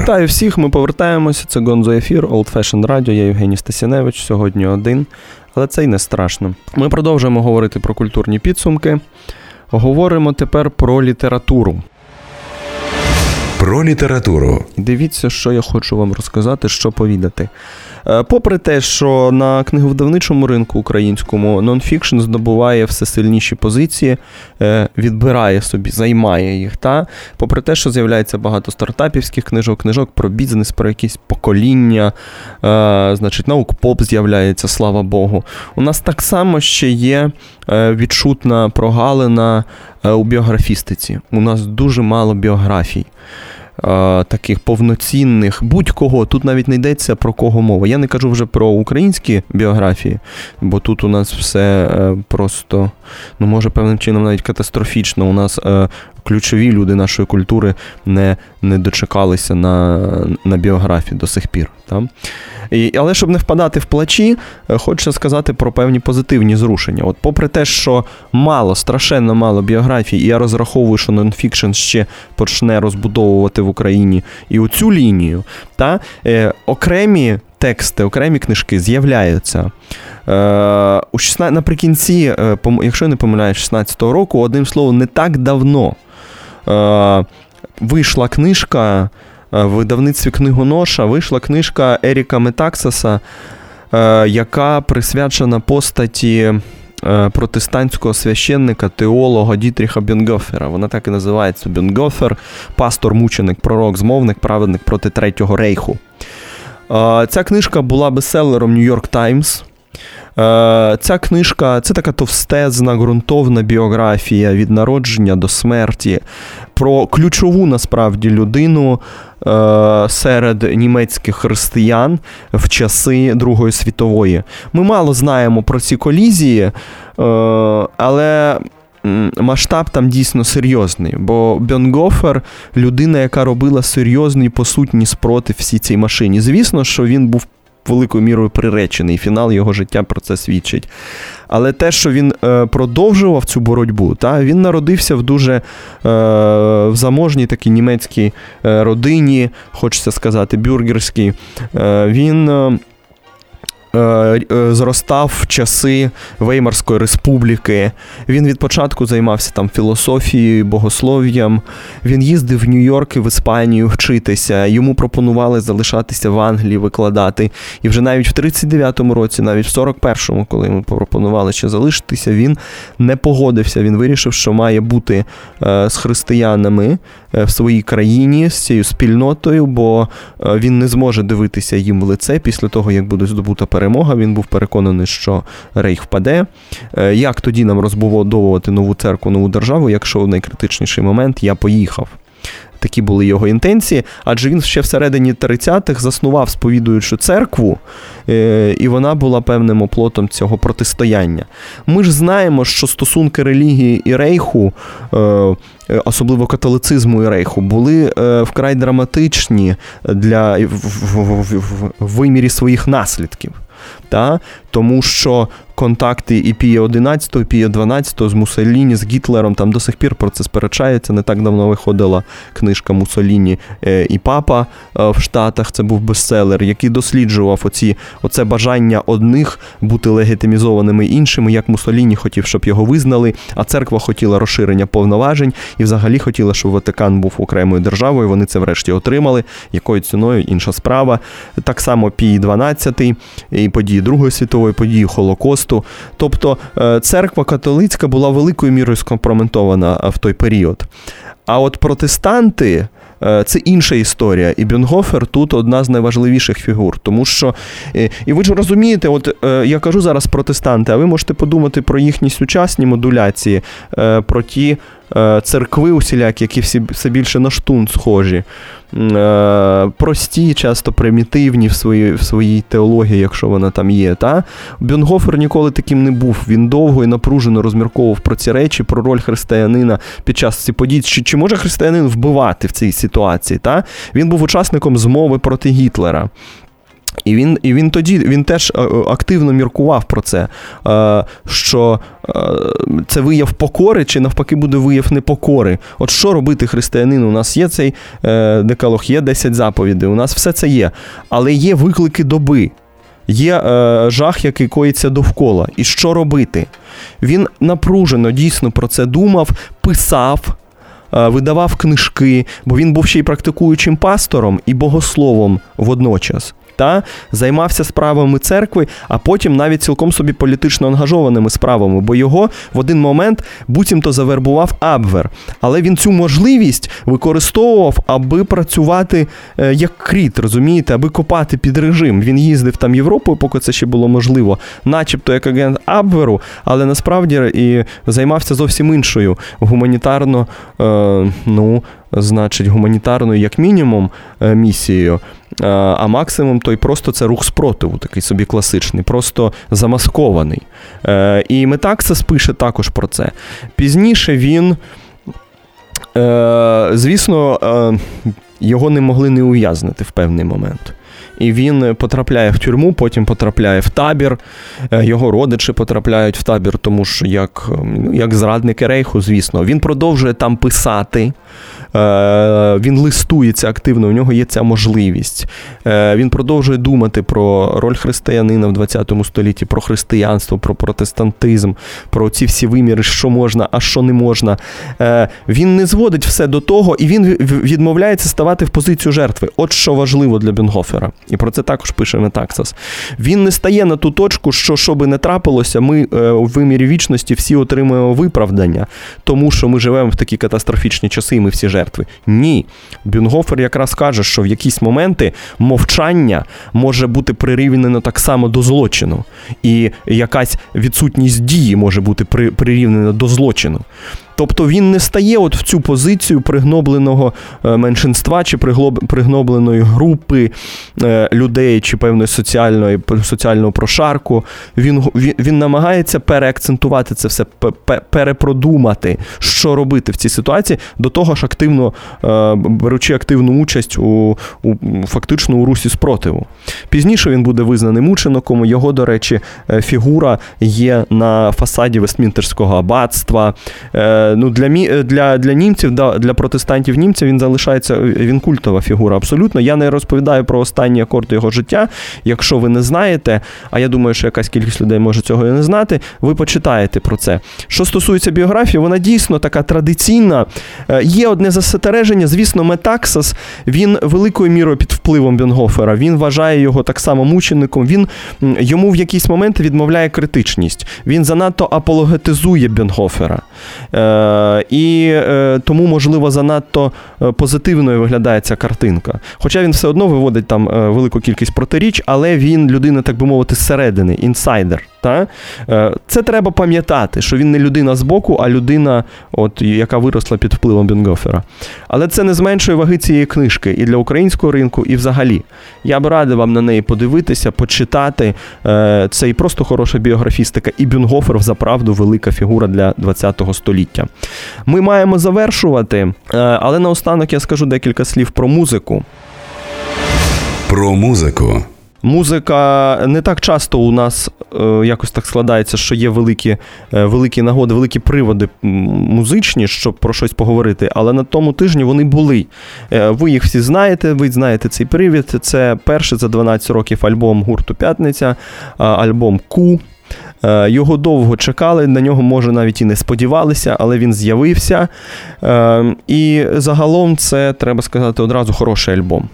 Вітаю всіх, ми повертаємося. Це Гонзо Ефір, Old Fashion Radio, я Євгеній Стасіневич, сьогодні один. Але це й не страшно. Ми продовжуємо говорити про культурні підсумки. Говоримо тепер про літературу. Про літературу. Дивіться, що я хочу вам розказати, що повідати. Е, Попри те, що на книговидавничому ринку українському нонфікшн здобуває все сильніші позиції, е, відбирає собі, займає їх. Та? Попри те, що з'являється багато стартапівських книжок, книжок про бізнес, про якісь покоління, е, значить, наук поп з'являється, слава Богу. У нас так само ще є відчутна прогалина у біографістиці. У нас дуже мало біографій. Е, Таких повноцінних, будь-кого. Тут навіть не йдеться про кого мова. Я не кажу вже про українські біографії, бо тут у нас все е, просто, ну може, певним чином навіть катастрофічно. У нас е, ключові люди нашої культури не, не дочекалися на, на біографії до сих пір. Там. І, але щоб не впадати в плачі, е, хочеться сказати про певні позитивні зрушення. От, попри те, що мало, страшенно мало біографій, і я розраховую, що нонфікшн ще почне розбудовувати в Україні і оцю лінію, та е, окремі тексти, окремі книжки з'являються. Е, у 16, наприкінці, е, якщо я не помиляюсь, 16-го року, одним словом, не так давно вийшла книжка е, в видавництві книгоноша, вийшла книжка Еріка Метаксаса, е, яка присвячена постаті е, протестантського священника, теолога Дітріха Бенгофера. Вона так і називається Бенгофер, пастор, мученик, пророк, змовник, праведник проти Третього рейху. Е, Ця книжка була бестселером Нью-Йорк Таймс. Е, Ця книжка це така товстезна, ґрунтовна біографія від народження до смерті про ключову насправді людину е, серед німецьких християн в часи Другої світової. Ми мало знаємо про ці колізії, е, але. Масштаб там дійсно серйозний, бо Бьонгофер людина, яка робила серйозний по сутні спротив всій цій машині. Звісно, що він був великою мірою приречений. Фінал його життя про це свідчить. Але те, що він е, продовжував цю боротьбу, та, він народився в дуже е, в заможній такій німецькій е, родині, хочеться сказати, бюргерській. Він. Е, е, Зростав в часи Веймарської республіки. Він від початку займався там філософією, богослов'ям. Він їздив в Нью-Йорк і в Іспанію вчитися. Йому пропонували залишатися в Англії, викладати. І вже навіть в 39-му році, навіть в 41-му, коли йому пропонували ще залишитися, він не погодився. Він вирішив, що має бути е, з християнами в своїй країні, з цією спільнотою, бо е, він не зможе дивитися їм в лице після того, як буде здобута перемога. Він був переконаний, що рейх впаде. Е, Як тоді нам розбудовувати нову церкву, нову державу, якщо в найкритичніший момент я поїхав? Такі були його інтенції, адже він ще всередині 30-х заснував сповідуючу церкву, е, і вона була певним оплотом цього протистояння. Ми ж знаємо, що стосунки релігії і рейху, е, особливо католицизму і рейху, були е, вкрай драматичні для в, в, в, в вимірі своїх наслідків. Та? Тому що контакти і Пія 11, і Пія 12 з Муссоліні, з Гітлером, там до сих пір про це сперечається. Не так давно виходила книжка Муссоліні е, і Папа е, в Штатах. Це був бестселер, який досліджував оці, оце бажання одних бути легітимізованими іншими, як Муссоліні хотів, щоб його визнали, а церква хотіла розширення повноважень і взагалі хотіла, щоб Ватикан був окремою державою. Вони це врешті отримали. Якою ціною інша справа. Так само Пій 12 і події Другої світової, події Холокосту. Тобто е, церква католицька була великою мірою скомпрометована е, в той період. А от протестанти. е, Це інша історія, і Бюнгофер тут одна з найважливіших фігур, тому що і ви ж розумієте, от я кажу зараз протестанти, а ви можете подумати про їхні сучасні модуляції, про ті церкви усілякі, які всі все більше на штун схожі, е, прості, часто примітивні в своїй, в своїй теології, якщо вона там є. Та? Бюнгофер ніколи таким не був. Він довго і напружено розмірковував про ці речі, про роль християнина під час цих подій. Чи, чи може християнин вбивати в цій ситуації? Та? Він був учасником змови проти Гітлера. І він і він тоді він теж е, активно міркував про це, е, що е, це вияв покори, чи навпаки буде вияв непокори. От що робити християнину? У нас є цей декалог, є 10 заповідей, у нас все це є. Але є виклики доби, є жах, який коїться довкола. І що робити? Він напружено дійсно про це думав, писав. Видавав книжки, бо він був ще й практикуючим пастором і богословом водночас та займався справами церкви, а потім навіть цілком собі політично ангажованими справами, бо його в один момент буцімто завербував Абвер. Але він цю можливість використовував, аби працювати е, як кріт, розумієте, аби копати під режим. Він їздив там Європою, поки це ще було можливо, начебто як агент Абверу, але насправді і займався зовсім іншою гуманітарно, е, ну, значить, гуманітарною, як мінімум, е, місією. А максимум той просто це рух спротиву, такий собі класичний, просто замаскований. Е, і Метаксис пише також про це. Пізніше він, е, звісно, його не могли не ув'язнити в певний момент і він потрапляє в тюрму, потім потрапляє в табір. Е, його родичі потрапляють в табір, тому що як ем, як зрадники рейху, звісно, він продовжує там писати. Е, він листується активно, у нього є ця можливість. Е, він продовжує думати про роль християнина в ХХ столітті, про християнство, про протестантизм, про ці всі виміри, що можна, а що не можна. Він не зводить все до того, і він відмовляється ставати в позицію жертви. От що важливо для Бенгофера. І про це також пише Метаксас. Він не стає на ту точку, що що би не трапилося, ми е, у вимірі вічності всі отримуємо виправдання, тому що ми живемо в такі катастрофічні часи, і ми всі жертви. Ні. Бюнгофер якраз каже, що в якісь моменти мовчання може бути прирівнено так само до злочину, і якась відсутність дії може бути прирівнена до злочину. Тобто він не стає от в цю позицію пригнобленого е, меншинства чи пригнобленої групи е, людей чи певної соціальної соціального прошарку. Він він, він намагається переакцентувати це все, перепродумати, що робити в цій ситуації, до того ж активно е, беручи активну участь у, у фактично у русі спротиву. Пізніше він буде визнаний мучеником. Його, до речі, фігура є на фасаді Вестмінтерського аббатства ну, для для, для німців, для протестантів німців він залишається він культова фігура. Абсолютно. Я не розповідаю про останні акорди його життя. Якщо ви не знаєте, а я думаю, що якась кількість людей може цього і не знати, ви почитаєте про це. Що стосується біографії, вона дійсно така традиційна. Е, є одне застереження, звісно, Метаксас, він великою мірою під впливом Бенгофера. Він вважає його так само мучеником. Він йому в якийсь момент відмовляє критичність. Він занадто апологетизує Бенгофера. Е, і е, тому, можливо, занадто е, позитивною виглядає ця картинка. Хоча він все одно виводить там велику кількість протиріч, але він людина, так би мовити, зсередини, інсайдер. Та? Це треба пам'ятати, що він не людина з боку, а людина, от, яка виросла під впливом Бенгофера. Але це не зменшує ваги цієї книжки і для українського ринку, і взагалі. Я б радий вам на неї подивитися, почитати. Це і просто хороша біографістика, і Бюнгофер, взаправду, велика фігура для ХХ століття. Ми маємо завершувати, е, але наостанок я скажу декілька слів про музику. Про музику. Музика не так часто у нас е, якось так складається, що є великі е, великі нагоди, великі приводи музичні, щоб про щось поговорити. Але на тому тижні вони були. Ви їх всі знаєте, ви знаєте цей привід. Це перший за 12 років альбом гурту П'ятниця, альбом Ку. Е, його довго чекали, на нього, може, навіть і не сподівалися, але він з'явився. Е, і загалом це, треба сказати, одразу хороший альбом.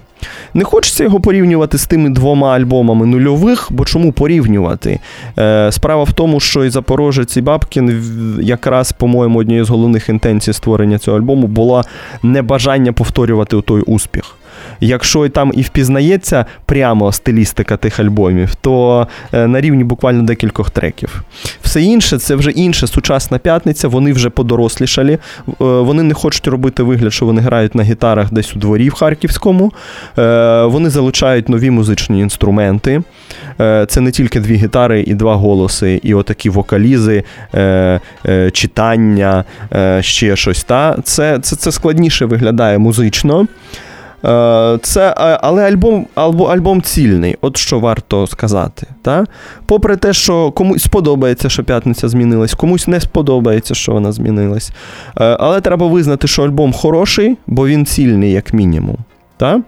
Не хочеться його порівнювати з тими двома альбомами нульових, бо чому порівнювати? Е, справа в тому, що і Запорожець і Бабкін, якраз, по-моєму, однією з головних інтенцій створення цього альбому була небажання повторювати той успіх. Якщо там і впізнається прямо стилістика тих альбомів, то е, на рівні буквально декількох треків. Все інше це вже інша сучасна п'ятниця, вони вже подорослішалі, е, вони не хочуть робити вигляд, що вони грають на гітарах десь у дворі в Харківському. Е, вони залучають нові музичні інструменти. Це не тільки дві гітари і два голоси, і отакі вокалізи, читання, ще щось. Та? Це, Це, Це складніше виглядає музично. Е, Це, е, але альбом, альбом, цільний, от що варто сказати. Та? Попри те, що комусь сподобається, що п'ятниця змінилась, комусь не сподобається, що вона змінилась. Е, Але треба визнати, що альбом хороший, бо він цільний, як мінімум. Та?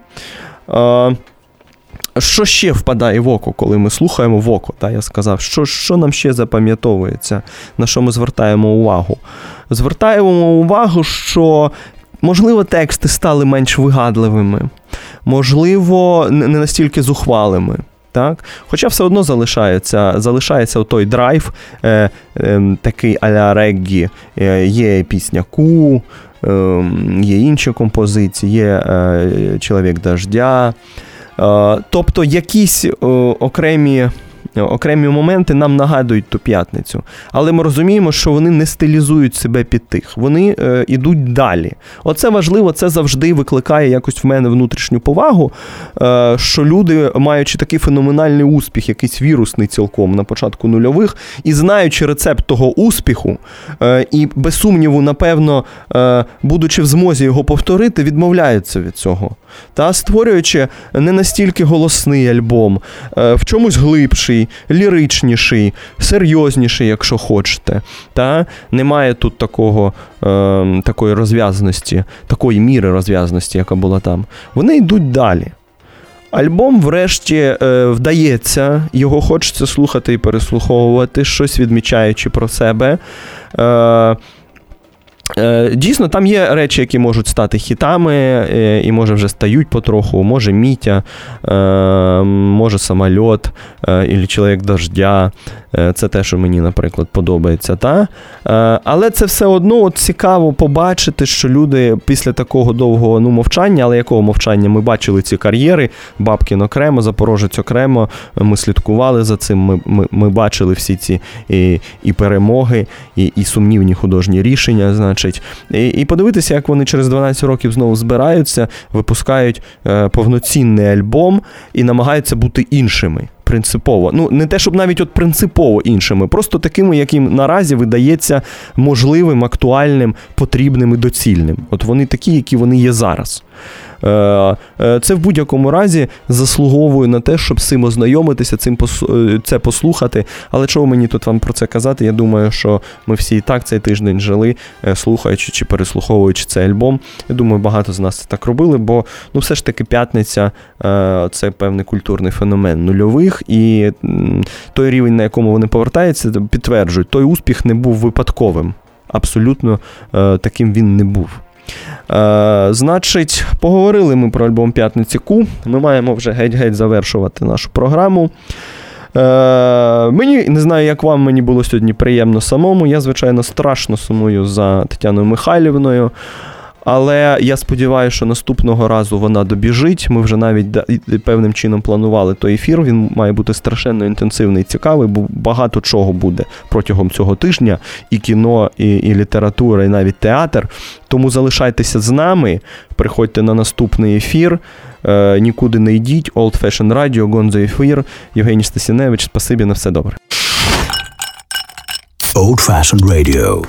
Що ще впадає в око, коли ми слухаємо в око? Та, я сказав, що що нам ще запам'ятовується, на що ми звертаємо увагу? Звертаємо увагу, що, можливо, тексти стали менш вигадливими, можливо, не настільки зухвалими. Так? Хоча все одно залишається залишається той драйв, е, е, такий а-ля реггі. Е, є пісня Ку, е, є інші композиції, є е, Чоловік дождя. Е, тобто якісь е, окремі. Окремі моменти нам нагадують ту п'ятницю, але ми розуміємо, що вони не стилізують себе під тих, вони е, йдуть далі. Оце важливо, це завжди викликає якось в мене внутрішню повагу, е, що люди, маючи такий феноменальний успіх, якийсь вірусний цілком на початку нульових, і знаючи рецепт того успіху, е, і без сумніву, напевно, е, будучи в змозі його повторити, відмовляються від цього. Та створюючи не настільки голосний альбом, е, в чомусь глибший, ліричніший, серйозніший, якщо хочете. Та Немає тут такого, е, такої розв'язаності, такої міри розв'язаності, яка була там. Вони йдуть далі. Альбом, врешті, е, вдається, його хочеться слухати і переслуховувати, щось відмічаючи про себе. Е, дійсно, там є речі, які можуть стати хітами, е, і може вже стають потроху. Може Мітя, е, може самольот, і чоловік дождя. Це те, що мені, наприклад, подобається. Та? Але це все одно от цікаво побачити, що люди після такого довгого ну, мовчання, але якого мовчання ми бачили ці кар'єри, Бабкін окремо, Запорожець окремо. Ми слідкували за цим. Ми ми, ми бачили всі ці і і перемоги, і і сумнівні художні рішення. значить. І і подивитися, як вони через 12 років знову збираються, випускають е, повноцінний альбом і намагаються бути іншими принципово. Ну, не те, щоб навіть от принципово іншими, просто такими, яким наразі видається можливим, актуальним, потрібним і доцільним. От вони такі, які вони є зараз. Е, е, це в будь-якому разі заслуговує на те, щоб з цим ознайомитися, цим е, це послухати. Але чого мені тут вам про це казати? Я думаю, що ми всі і так цей тиждень жили, слухаючи чи переслуховуючи цей альбом. Я думаю, багато з нас це так робили, бо ну все ж таки п'ятниця це певний культурний феномен нульових, і той рівень, на якому вони повертаються, підтверджують, той успіх не був випадковим. Абсолютно таким він не був. Е, Значить, поговорили ми про альбом П'ятниці Ку. Ми маємо вже геть-геть завершувати нашу програму. Е, Мені не знаю, як вам мені було сьогодні приємно самому. Я, звичайно, страшно сумую за Тетяною Михайлівною. Але я сподіваюся, що наступного разу вона добіжить. Ми вже навіть певним чином планували той ефір. Він має бути страшенно інтенсивний цікавий, бо багато чого буде протягом цього тижня: і кіно, і, і література, і навіть театр. Тому залишайтеся з нами, приходьте на наступний ефір. Е, Нікуди не йдіть. Old Fashion Radio, Гонзо ефір. Євгеній Стасіневич, спасибі на все добре. Old Fashioned Radio.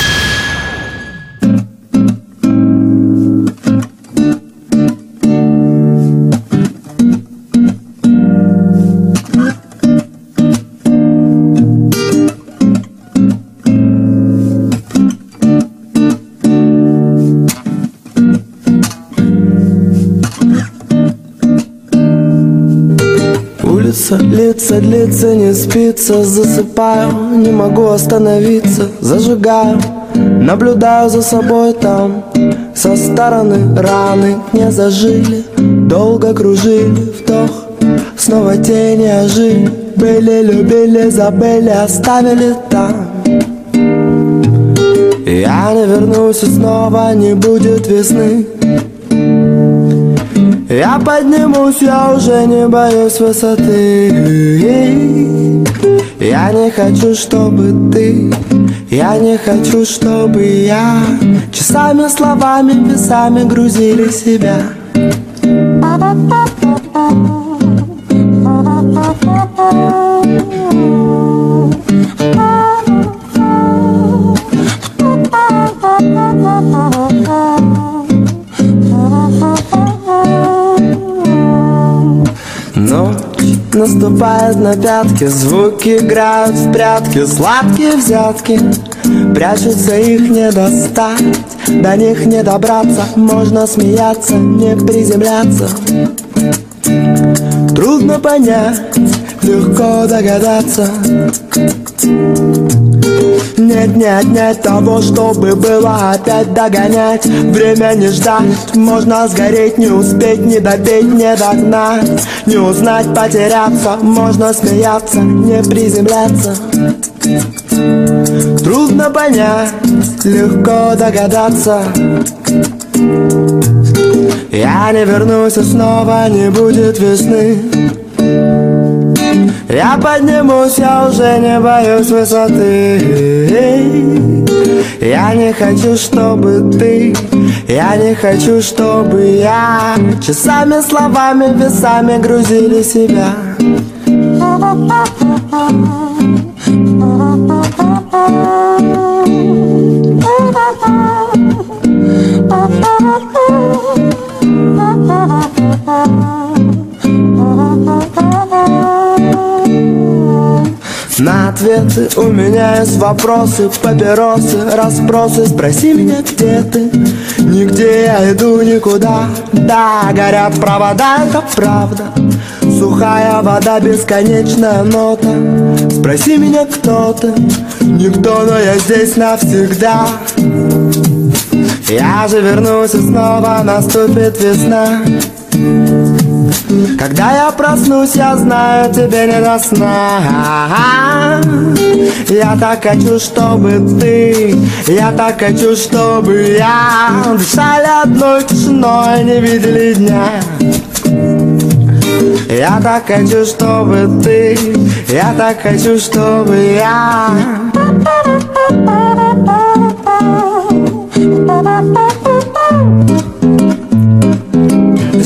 Длится, длится, длится, не спится. Засыпаю, не могу остановиться. Зажигаю, наблюдаю за собой там. Со стороны раны не зажили Долго кружили, вдох Снова тени ожили. Были, любили, забыли, оставили там. Я не вернусь и снова не будет весны я поднимусь, я уже не боюсь высоты. Я не хочу, чтобы ты Я не хочу, чтобы я Часами, словами, весами грузили себя наступает на пятки Звуки играют в прятки Сладкие взятки. Прячутся их не достать До них не добраться Можно смеяться, не приземляться. Трудно понять, легко догадаться нет, нет, нет того, чтобы было опять догонять. Время не ждать, можно сгореть, не успеть, не допеть, не догнать. Не узнать, потеряться, можно смеяться, не приземляться. Трудно понять, легко догадаться. Я не вернусь и снова не будет весны я поднимусь, я уже не боюсь высоты. Я не хочу, чтобы ты Я не хочу, чтобы я Часами, словами, весами грузили себя [laughs] На ответы у меня есть вопросы, папиросы, расспросы. Спроси меня, где ты? Нигде я иду никуда. Да, горят провода, это правда. Сухая вода, бесконечная нота. Спроси меня, кто ты? Никто, но я здесь навсегда. Я же вернусь и снова наступит весна когда я проснусь, я знаю, тебе не до сна. Я так хочу, чтобы ты Я так хочу, чтобы я Дышали одной тишиной, не видели дня. Я так хочу, чтобы ты Я так хочу, чтобы я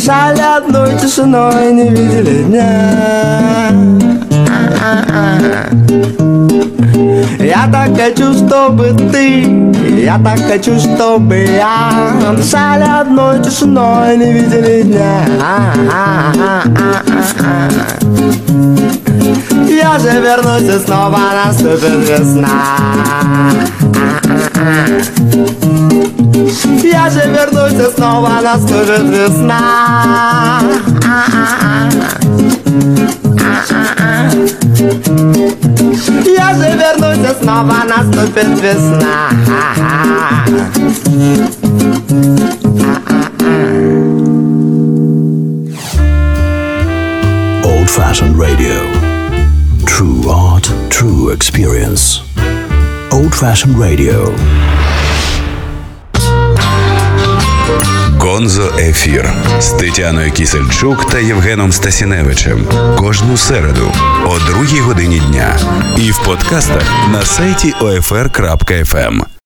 Дышали одной тишиной, не видели дня. Я так хочу, чтобы ты Я так хочу, чтобы я. Дышали одной тишиной, не видели дня. Я же вернусь и снова наступит весна я же вернусь и снова наступит весна Я же вернусь и снова наступит весна Old Fashioned Radio. True art, true experience. Old Fashioned Radio. Гонзо Ефір з Тетяною Кісельчук та Євгеном Стасіневичем кожну середу о другій годині дня і в подкастах на сайті OFR.FM.